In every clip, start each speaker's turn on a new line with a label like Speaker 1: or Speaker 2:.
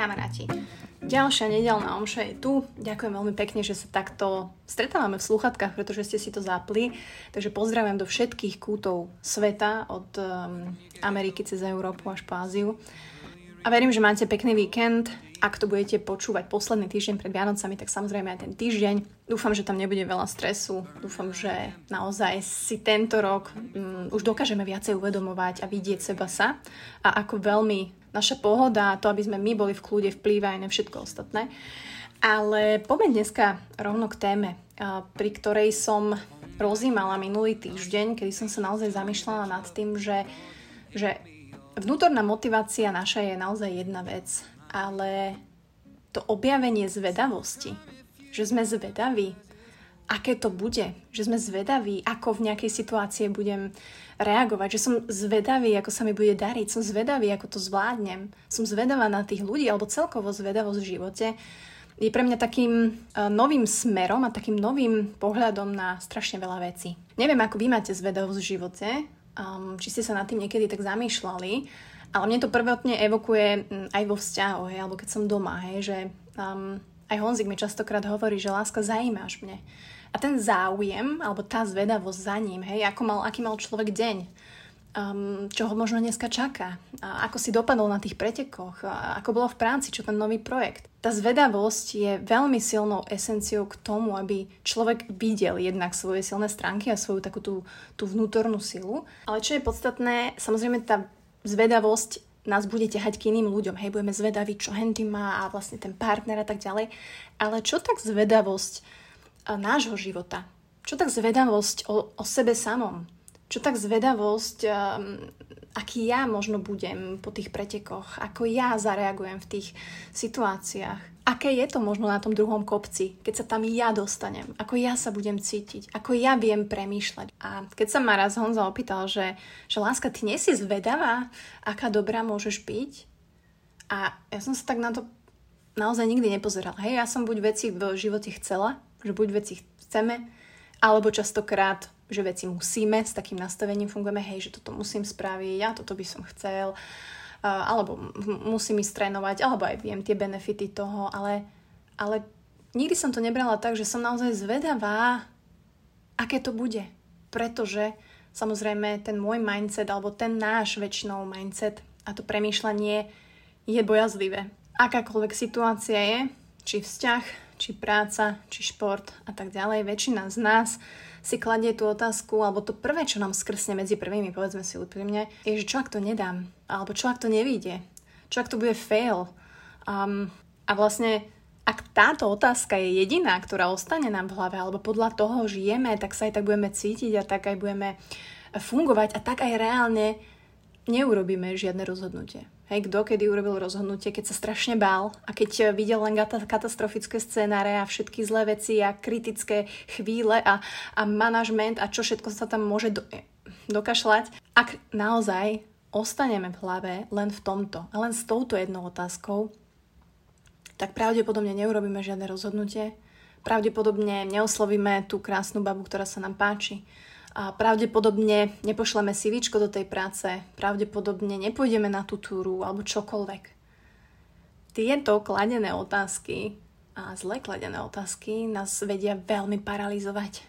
Speaker 1: Kamaráti, ďalšia nedelná omša je tu. Ďakujem veľmi pekne, že sa takto stretávame v sluchatkách, pretože ste si to zapli. Takže pozdravujem do všetkých kútov sveta, od um, Ameriky cez Európu až po Áziu. A verím, že máte pekný víkend. Ak to budete počúvať posledný týždeň pred Vianocami, tak samozrejme aj ten týždeň. Dúfam, že tam nebude veľa stresu. Dúfam, že naozaj si tento rok um, už dokážeme viacej uvedomovať a vidieť seba sa a ako veľmi naša pohoda a to, aby sme my boli v kľude, vplýva aj na všetko ostatné. Ale poďme dneska rovno k téme, pri ktorej som rozímala minulý týždeň, kedy som sa naozaj zamýšľala nad tým, že, že vnútorná motivácia naša je naozaj jedna vec, ale to objavenie zvedavosti, že sme zvedaví, aké to bude, že sme zvedaví, ako v nejakej situácii budem reagovať, že som zvedavý, ako sa mi bude dariť, som zvedavý, ako to zvládnem, som zvedavá na tých ľudí, alebo celkovo zvedavosť v živote, je pre mňa takým uh, novým smerom a takým novým pohľadom na strašne veľa vecí. Neviem, ako vy máte zvedavosť v živote, um, či ste sa nad tým niekedy tak zamýšľali, ale mne to prvotne evokuje um, aj vo vzťahu, hej, alebo keď som doma, hej, že um, aj Honzik mi častokrát hovorí, že láska zajímaš mne. A ten záujem, alebo tá zvedavosť za ním, hej, ako mal, aký mal človek deň, um, čo ho možno dneska čaká, a ako si dopadol na tých pretekoch, a ako bolo v práci, čo ten nový projekt. Tá zvedavosť je veľmi silnou esenciou k tomu, aby človek videl jednak svoje silné stránky a svoju takú tú, tú vnútornú silu. Ale čo je podstatné, samozrejme tá zvedavosť nás bude ťahať k iným ľuďom. Hej, budeme zvedaví, čo Henty má a vlastne ten partner a tak ďalej. Ale čo tak zvedavosť nášho života. Čo tak zvedavosť o, o sebe samom? Čo tak zvedavosť, um, aký ja možno budem po tých pretekoch, ako ja zareagujem v tých situáciách. Aké je to možno na tom druhom kopci, keď sa tam ja dostanem, ako ja sa budem cítiť, ako ja viem premýšľať. A keď sa ma raz Honza opýtal, že, že láska, ty nie si zvedavá, aká dobrá môžeš byť? A ja som sa tak na to naozaj nikdy nepozerala. Hej, ja som buď veci v živote chcela, že buď veci chceme, alebo častokrát, že veci musíme, s takým nastavením fungujeme, hej, že toto musím spraviť, ja toto by som chcel, alebo musím ísť trénovať, alebo aj viem tie benefity toho, ale, ale nikdy som to nebrala tak, že som naozaj zvedavá, aké to bude. Pretože samozrejme ten môj mindset, alebo ten náš väčšinou mindset a to premýšľanie je bojazlivé. Akákoľvek situácia je, či vzťah, či práca, či šport a tak ďalej. Väčšina z nás si kladie tú otázku, alebo to prvé, čo nám skrsne medzi prvými, povedzme si úprimne, je, že čo ak to nedám, alebo čo ak to nevíde, čo ak to bude fail. Um, a vlastne, ak táto otázka je jediná, ktorá ostane nám v hlave, alebo podľa toho žijeme, tak sa aj tak budeme cítiť a tak aj budeme fungovať a tak aj reálne neurobíme žiadne rozhodnutie. Hej, kto kedy urobil rozhodnutie, keď sa strašne bál a keď videl len katastrofické scénáre a všetky zlé veci a kritické chvíle a, a manažment a čo všetko sa tam môže do, dokašľať. Ak naozaj ostaneme v hlave len v tomto a len s touto jednou otázkou, tak pravdepodobne neurobíme žiadne rozhodnutie, pravdepodobne neoslovíme tú krásnu babu, ktorá sa nám páči a pravdepodobne nepošleme CVčko do tej práce, pravdepodobne nepôjdeme na tú túru alebo čokoľvek. Tieto kladené otázky a zle kladené otázky nás vedia veľmi paralizovať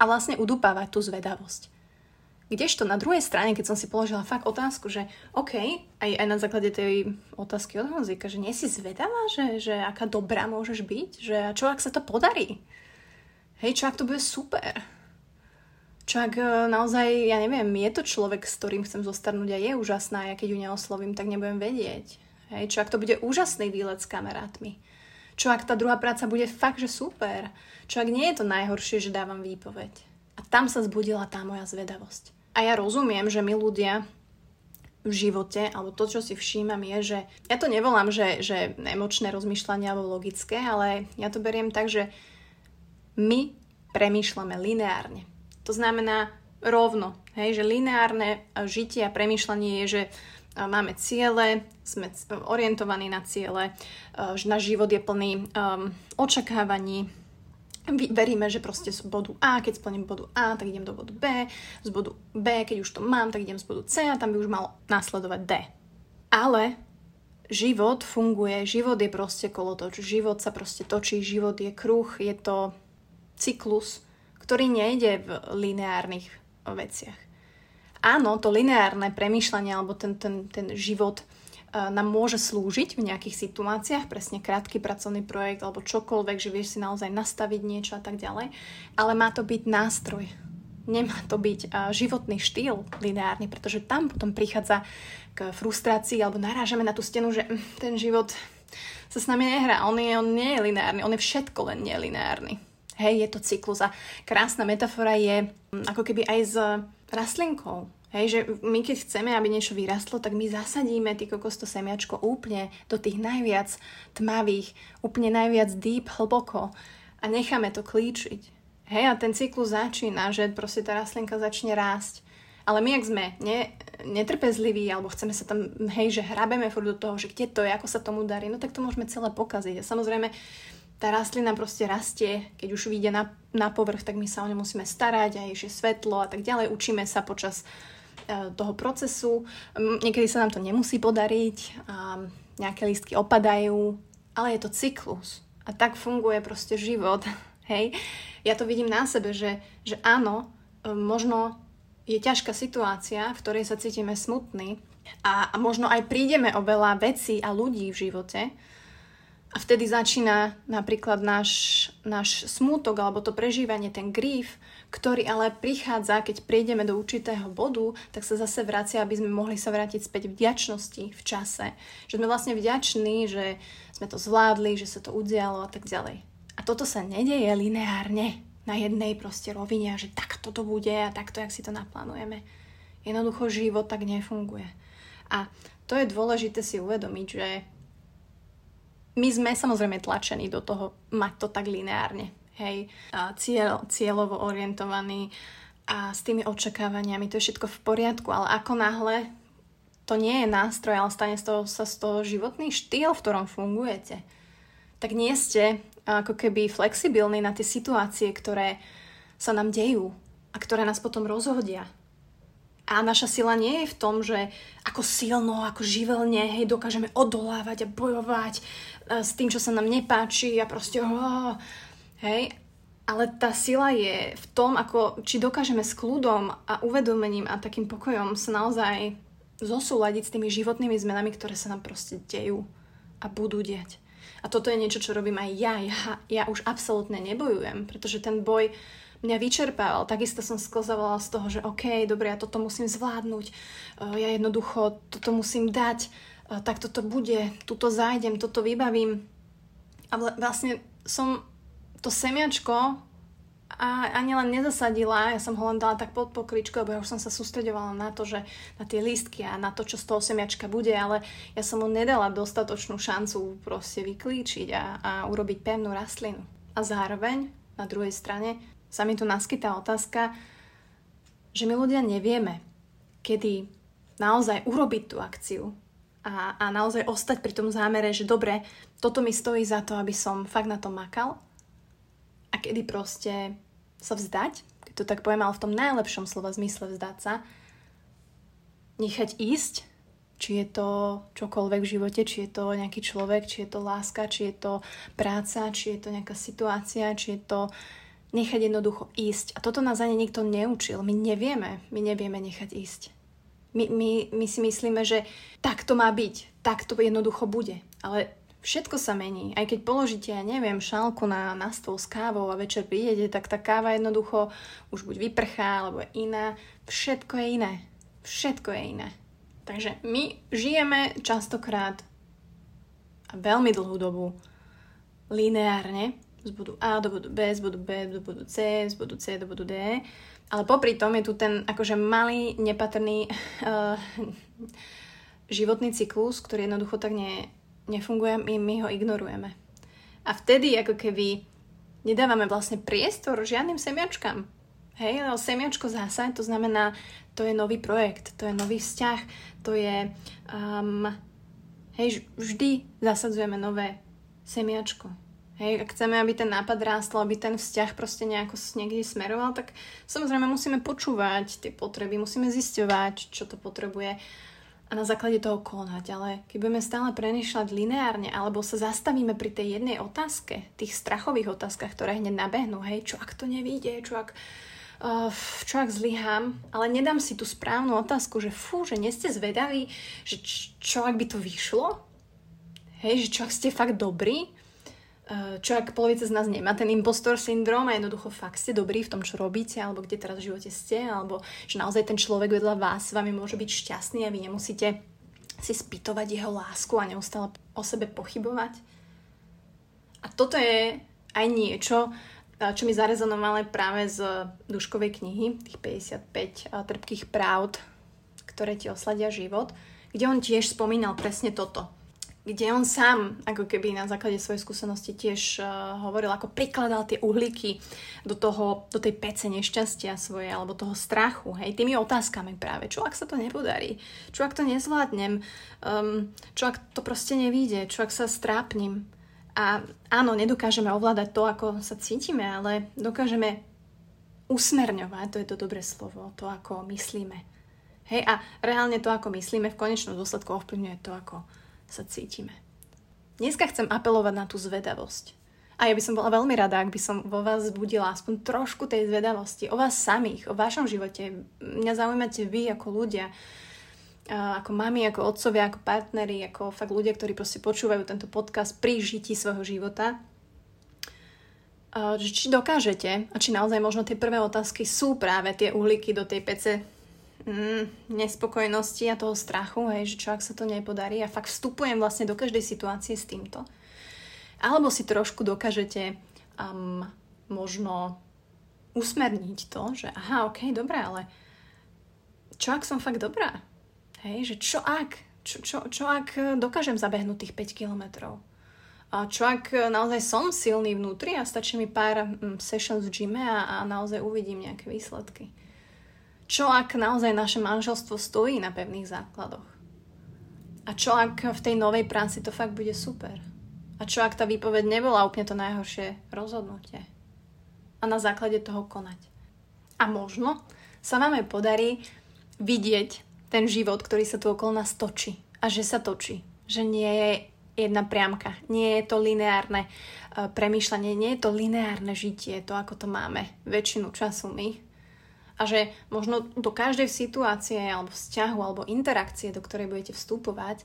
Speaker 1: a vlastne udupávať tú zvedavosť. Kdežto na druhej strane, keď som si položila fakt otázku, že OK, aj, aj na základe tej otázky od Honzika, že nie si zvedavá, že, že aká dobrá môžeš byť, že čo ak sa to podarí? Hej, čo ak to bude super? Čo ak e, naozaj, ja neviem, je to človek, s ktorým chcem zostarnúť a je úžasná, ja keď ju neoslovím, tak nebudem vedieť. Hej, čo ak to bude úžasný výlet s kamarátmi? Čo ak tá druhá práca bude fakt, že super? Čo ak nie je to najhoršie, že dávam výpoveď? A tam sa zbudila tá moja zvedavosť. A ja rozumiem, že my ľudia v živote, alebo to, čo si všímam, je, že ja to nevolám, že, že emočné rozmýšľanie alebo logické, ale ja to beriem tak, že my premýšľame lineárne. To znamená rovno, hej, že lineárne žitie a premýšľanie je, že máme ciele, sme orientovaní na ciele, že náš život je plný um, očakávaní, veríme, že proste z bodu A, keď splním bodu A, tak idem do bodu B, z bodu B, keď už to mám, tak idem z bodu C a tam by už malo následovať D. Ale život funguje, život je proste kolotoč, život sa proste točí, život je kruh, je to cyklus, ktorý nejde v lineárnych veciach. Áno, to lineárne premýšľanie alebo ten, ten, ten život uh, nám môže slúžiť v nejakých situáciách, presne krátky pracovný projekt alebo čokoľvek, že vieš si naozaj nastaviť niečo a tak ďalej, ale má to byť nástroj. Nemá to byť uh, životný štýl lineárny, pretože tam potom prichádza k frustrácii alebo narážame na tú stenu, že hm, ten život sa s nami nehrá. On, je, on nie je lineárny, on je všetko len nelineárny. Hej, je to cyklus a krásna metafora je hm, ako keby aj s rastlinkou. Hej, že my keď chceme, aby niečo vyrastlo, tak my zasadíme ty kokos semiačko úplne do tých najviac tmavých, úplne najviac deep, hlboko a necháme to klíčiť. Hej, a ten cyklus začína, že proste tá rastlinka začne rásť ale my, ak sme ne, netrpezliví, alebo chceme sa tam, hej, že hrabeme furt do toho, že kde to je, ako sa tomu darí, no tak to môžeme celé pokaziť. A samozrejme, tá rastlina proste rastie, keď už vyjde na, na povrch, tak my sa o ňu musíme starať, aj že svetlo a tak ďalej. Učíme sa počas uh, toho procesu. Niekedy sa nám to nemusí podariť, um, nejaké lístky opadajú, ale je to cyklus. A tak funguje proste život. Hej. Ja to vidím na sebe, že, že áno, um, možno je ťažká situácia, v ktorej sa cítime smutní a, a možno aj prídeme o veľa vecí a ľudí v živote a vtedy začína napríklad náš, náš smútok alebo to prežívanie, ten grief, ktorý ale prichádza, keď prejdeme do určitého bodu, tak sa zase vracia, aby sme mohli sa vrátiť späť vďačnosti v čase. Že sme vlastne vďační, že sme to zvládli, že sa to udialo a tak ďalej. A toto sa nedeje lineárne na jednej proste rovine že takto to bude a takto, jak si to naplánujeme. Jednoducho život tak nefunguje. A to je dôležité si uvedomiť, že my sme samozrejme tlačení do toho mať to tak lineárne. Hej, a cieľ, cieľovo orientovaný a s tými očakávaniami, to je všetko v poriadku, ale ako náhle to nie je nástroj, ale stane z toho, sa z toho životný štýl, v ktorom fungujete, tak nie ste ako keby flexibilní na tie situácie, ktoré sa nám dejú a ktoré nás potom rozhodia. A naša sila nie je v tom, že ako silno, ako živelne, hej, dokážeme odolávať a bojovať s tým, čo sa nám nepáči a proste, oh, hej, ale tá sila je v tom, ako, či dokážeme s kľudom a uvedomením a takým pokojom sa naozaj zosúľadiť s tými životnými zmenami, ktoré sa nám proste dejú a budú diať. A toto je niečo, čo robím aj ja. Ja, ja už absolútne nebojujem, pretože ten boj mňa vyčerpával. Takisto som sklzovala z toho, že OK, dobre, ja toto musím zvládnuť, ja jednoducho toto musím dať, tak toto bude, tuto zájdem, toto vybavím. A vlastne som to semiačko a ani len nezasadila, ja som ho len dala tak pod pokričku, lebo ja už som sa sústredovala na to, že na tie lístky a na to, čo z toho semiačka bude, ale ja som mu nedala dostatočnú šancu proste vyklíčiť a, a urobiť pevnú rastlinu. A zároveň, na druhej strane, sa mi tu naskytá otázka, že my ľudia nevieme, kedy naozaj urobiť tú akciu a, a naozaj ostať pri tom zámere, že dobre, toto mi stojí za to, aby som fakt na to makal a kedy proste sa vzdať, keď to tak poviem, ale v tom najlepšom slova zmysle vzdať sa, nechať ísť, či je to čokoľvek v živote, či je to nejaký človek, či je to láska, či je to práca, či je to nejaká situácia, či je to nechať jednoducho ísť. A toto nás ani nikto neučil. My nevieme, my nevieme nechať ísť. My, my, my si myslíme, že tak to má byť, tak to jednoducho bude. Ale Všetko sa mení. Aj keď položíte, ja neviem, šálku na, na stôl s kávou a večer prídete, tak tá káva jednoducho už buď vyprchá, alebo je iná. Všetko je iné. Všetko je iné. Takže my žijeme častokrát a veľmi dlhú dobu lineárne z bodu A do bodu B, z bodu B do bodu C, z bodu C do bodu D. Ale popri tom je tu ten akože malý, nepatrný uh, životný cyklus, ktorý jednoducho tak nie, nefunguje, my, my ho ignorujeme. A vtedy ako keby nedávame vlastne priestor žiadnym semiačkám. Hej, ale semiačko zasa, to znamená, to je nový projekt, to je nový vzťah, to je, um, hej, vždy zasadzujeme nové semiačko. Hej, ak chceme, aby ten nápad rástol, aby ten vzťah proste nejako niekde smeroval, tak samozrejme musíme počúvať tie potreby, musíme zisťovať, čo to potrebuje a na základe toho konať. Ale keď budeme stále premýšľať lineárne alebo sa zastavíme pri tej jednej otázke, tých strachových otázkach, ktoré hneď nabehnú, hej, čo ak to nevíde, čo ak, uh, čo ak zlyhám, ale nedám si tú správnu otázku, že fú, že nie ste zvedaví, že čo ak by to vyšlo, hej, že čo ak ste fakt dobrí, čo ak polovica z nás nemá ten impostor syndrom a jednoducho fakt ste dobrí v tom, čo robíte, alebo kde teraz v živote ste, alebo že naozaj ten človek vedľa vás s vami môže byť šťastný a vy nemusíte si spýtovať jeho lásku a neustále o sebe pochybovať. A toto je aj niečo, eh, čo mi zarezonovalo práve z duškovej knihy, tých 55 eh, trpkých pravd, ktoré ti osladia život, kde on tiež spomínal presne toto kde on sám, ako keby na základe svojej skúsenosti tiež uh, hovoril, ako prikladal tie uhlíky do, toho, do tej pece nešťastia svoje, alebo toho strachu, hej, tými otázkami práve. Čo ak sa to nepodarí? Čo ak to nezvládnem? Um, čo ak to proste nevíde? Čo ak sa strápnim? A áno, nedokážeme ovládať to, ako sa cítime, ale dokážeme usmerňovať, to je to dobré slovo, to, ako myslíme. Hej, a reálne to, ako myslíme, v konečnom dôsledku ovplyvňuje to, ako sa cítime. Dneska chcem apelovať na tú zvedavosť. A ja by som bola veľmi rada, ak by som vo vás zbudila aspoň trošku tej zvedavosti o vás samých, o vašom živote. Mňa zaujímate vy ako ľudia, ako mami, ako otcovia, ako partneri, ako fakt ľudia, ktorí proste počúvajú tento podcast pri žití svojho života. Či dokážete a či naozaj možno tie prvé otázky sú práve tie uhlíky do tej pece mm, nespokojnosti a toho strachu, hej, že čo ak sa to nepodarí a fakt vstupujem vlastne do každej situácie s týmto. Alebo si trošku dokážete um, možno usmerniť to, že aha, ok, dobré, ale čo ak som fakt dobrá? Hej, že čo ak? Čo, čo, čo ak dokážem zabehnúť tých 5 kilometrov? A čo ak naozaj som silný vnútri a stačí mi pár mm, v gyme a, a naozaj uvidím nejaké výsledky? Čo ak naozaj naše manželstvo stojí na pevných základoch? A čo ak v tej novej práci to fakt bude super? A čo ak tá výpoveď nebola úplne to najhoršie rozhodnutie? A na základe toho konať. A možno sa vám aj podarí vidieť ten život, ktorý sa tu okolo nás točí. A že sa točí. Že nie je jedna priamka. Nie je to lineárne uh, premýšľanie, nie je to lineárne žitie, to ako to máme väčšinu času my a že možno do každej situácie alebo vzťahu alebo interakcie, do ktorej budete vstupovať,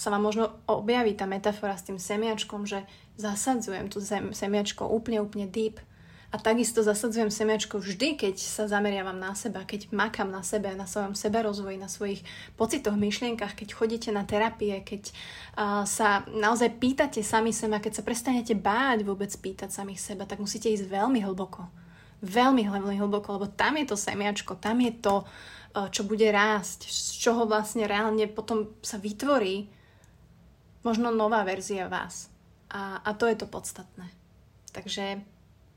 Speaker 1: sa vám možno objaví tá metafora s tým semiačkom, že zasadzujem tú sem, semiačko úplne, úplne deep. A takisto zasadzujem semiačko vždy, keď sa zameriavam na seba, keď makam na sebe, na svojom seberozvoji, na svojich pocitoch, myšlienkach, keď chodíte na terapie, keď uh, sa naozaj pýtate sami seba, keď sa prestanete báť vôbec pýtať samých seba, tak musíte ísť veľmi hlboko veľmi, veľmi hlboko, lebo tam je to semiačko, tam je to, eh, čo bude rásť, z čoho vlastne reálne potom sa vytvorí možno nová verzia vás. A, a to je to podstatné. Takže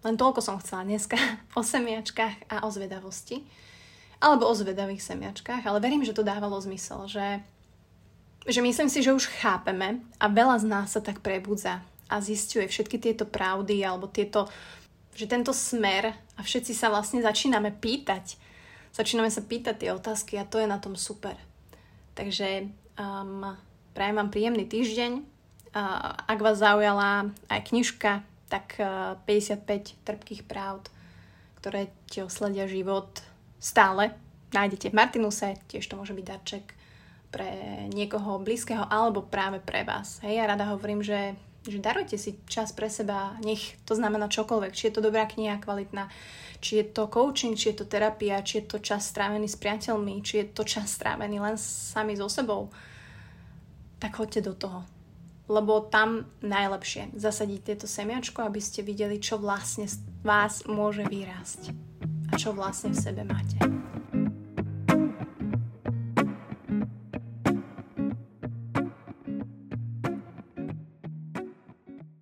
Speaker 1: len toľko som chcela dneska o semiačkách a o zvedavosti. Alebo o zvedavých semiačkách, ale verím, že to dávalo zmysel, že, že myslím si, že už chápeme a veľa z nás sa tak prebudza a zistuje všetky tieto pravdy alebo tieto že tento smer a všetci sa vlastne začíname pýtať. Začíname sa pýtať tie otázky a to je na tom super. Takže um, prajem vám príjemný týždeň. Uh, ak vás zaujala aj knižka, tak uh, 55 trpkých pravd, ktoré ti osledia život stále. Nájdete v Martinuse, tiež to môže byť darček pre niekoho blízkeho alebo práve pre vás. Hej, ja rada hovorím, že že darujte si čas pre seba, nech to znamená čokoľvek, či je to dobrá kniha, kvalitná, či je to coaching, či je to terapia, či je to čas strávený s priateľmi, či je to čas strávený len sami so sebou, tak choďte do toho. Lebo tam najlepšie zasadiť tieto semiačko, aby ste videli, čo vlastne vás môže vyrásť a čo vlastne v sebe máte.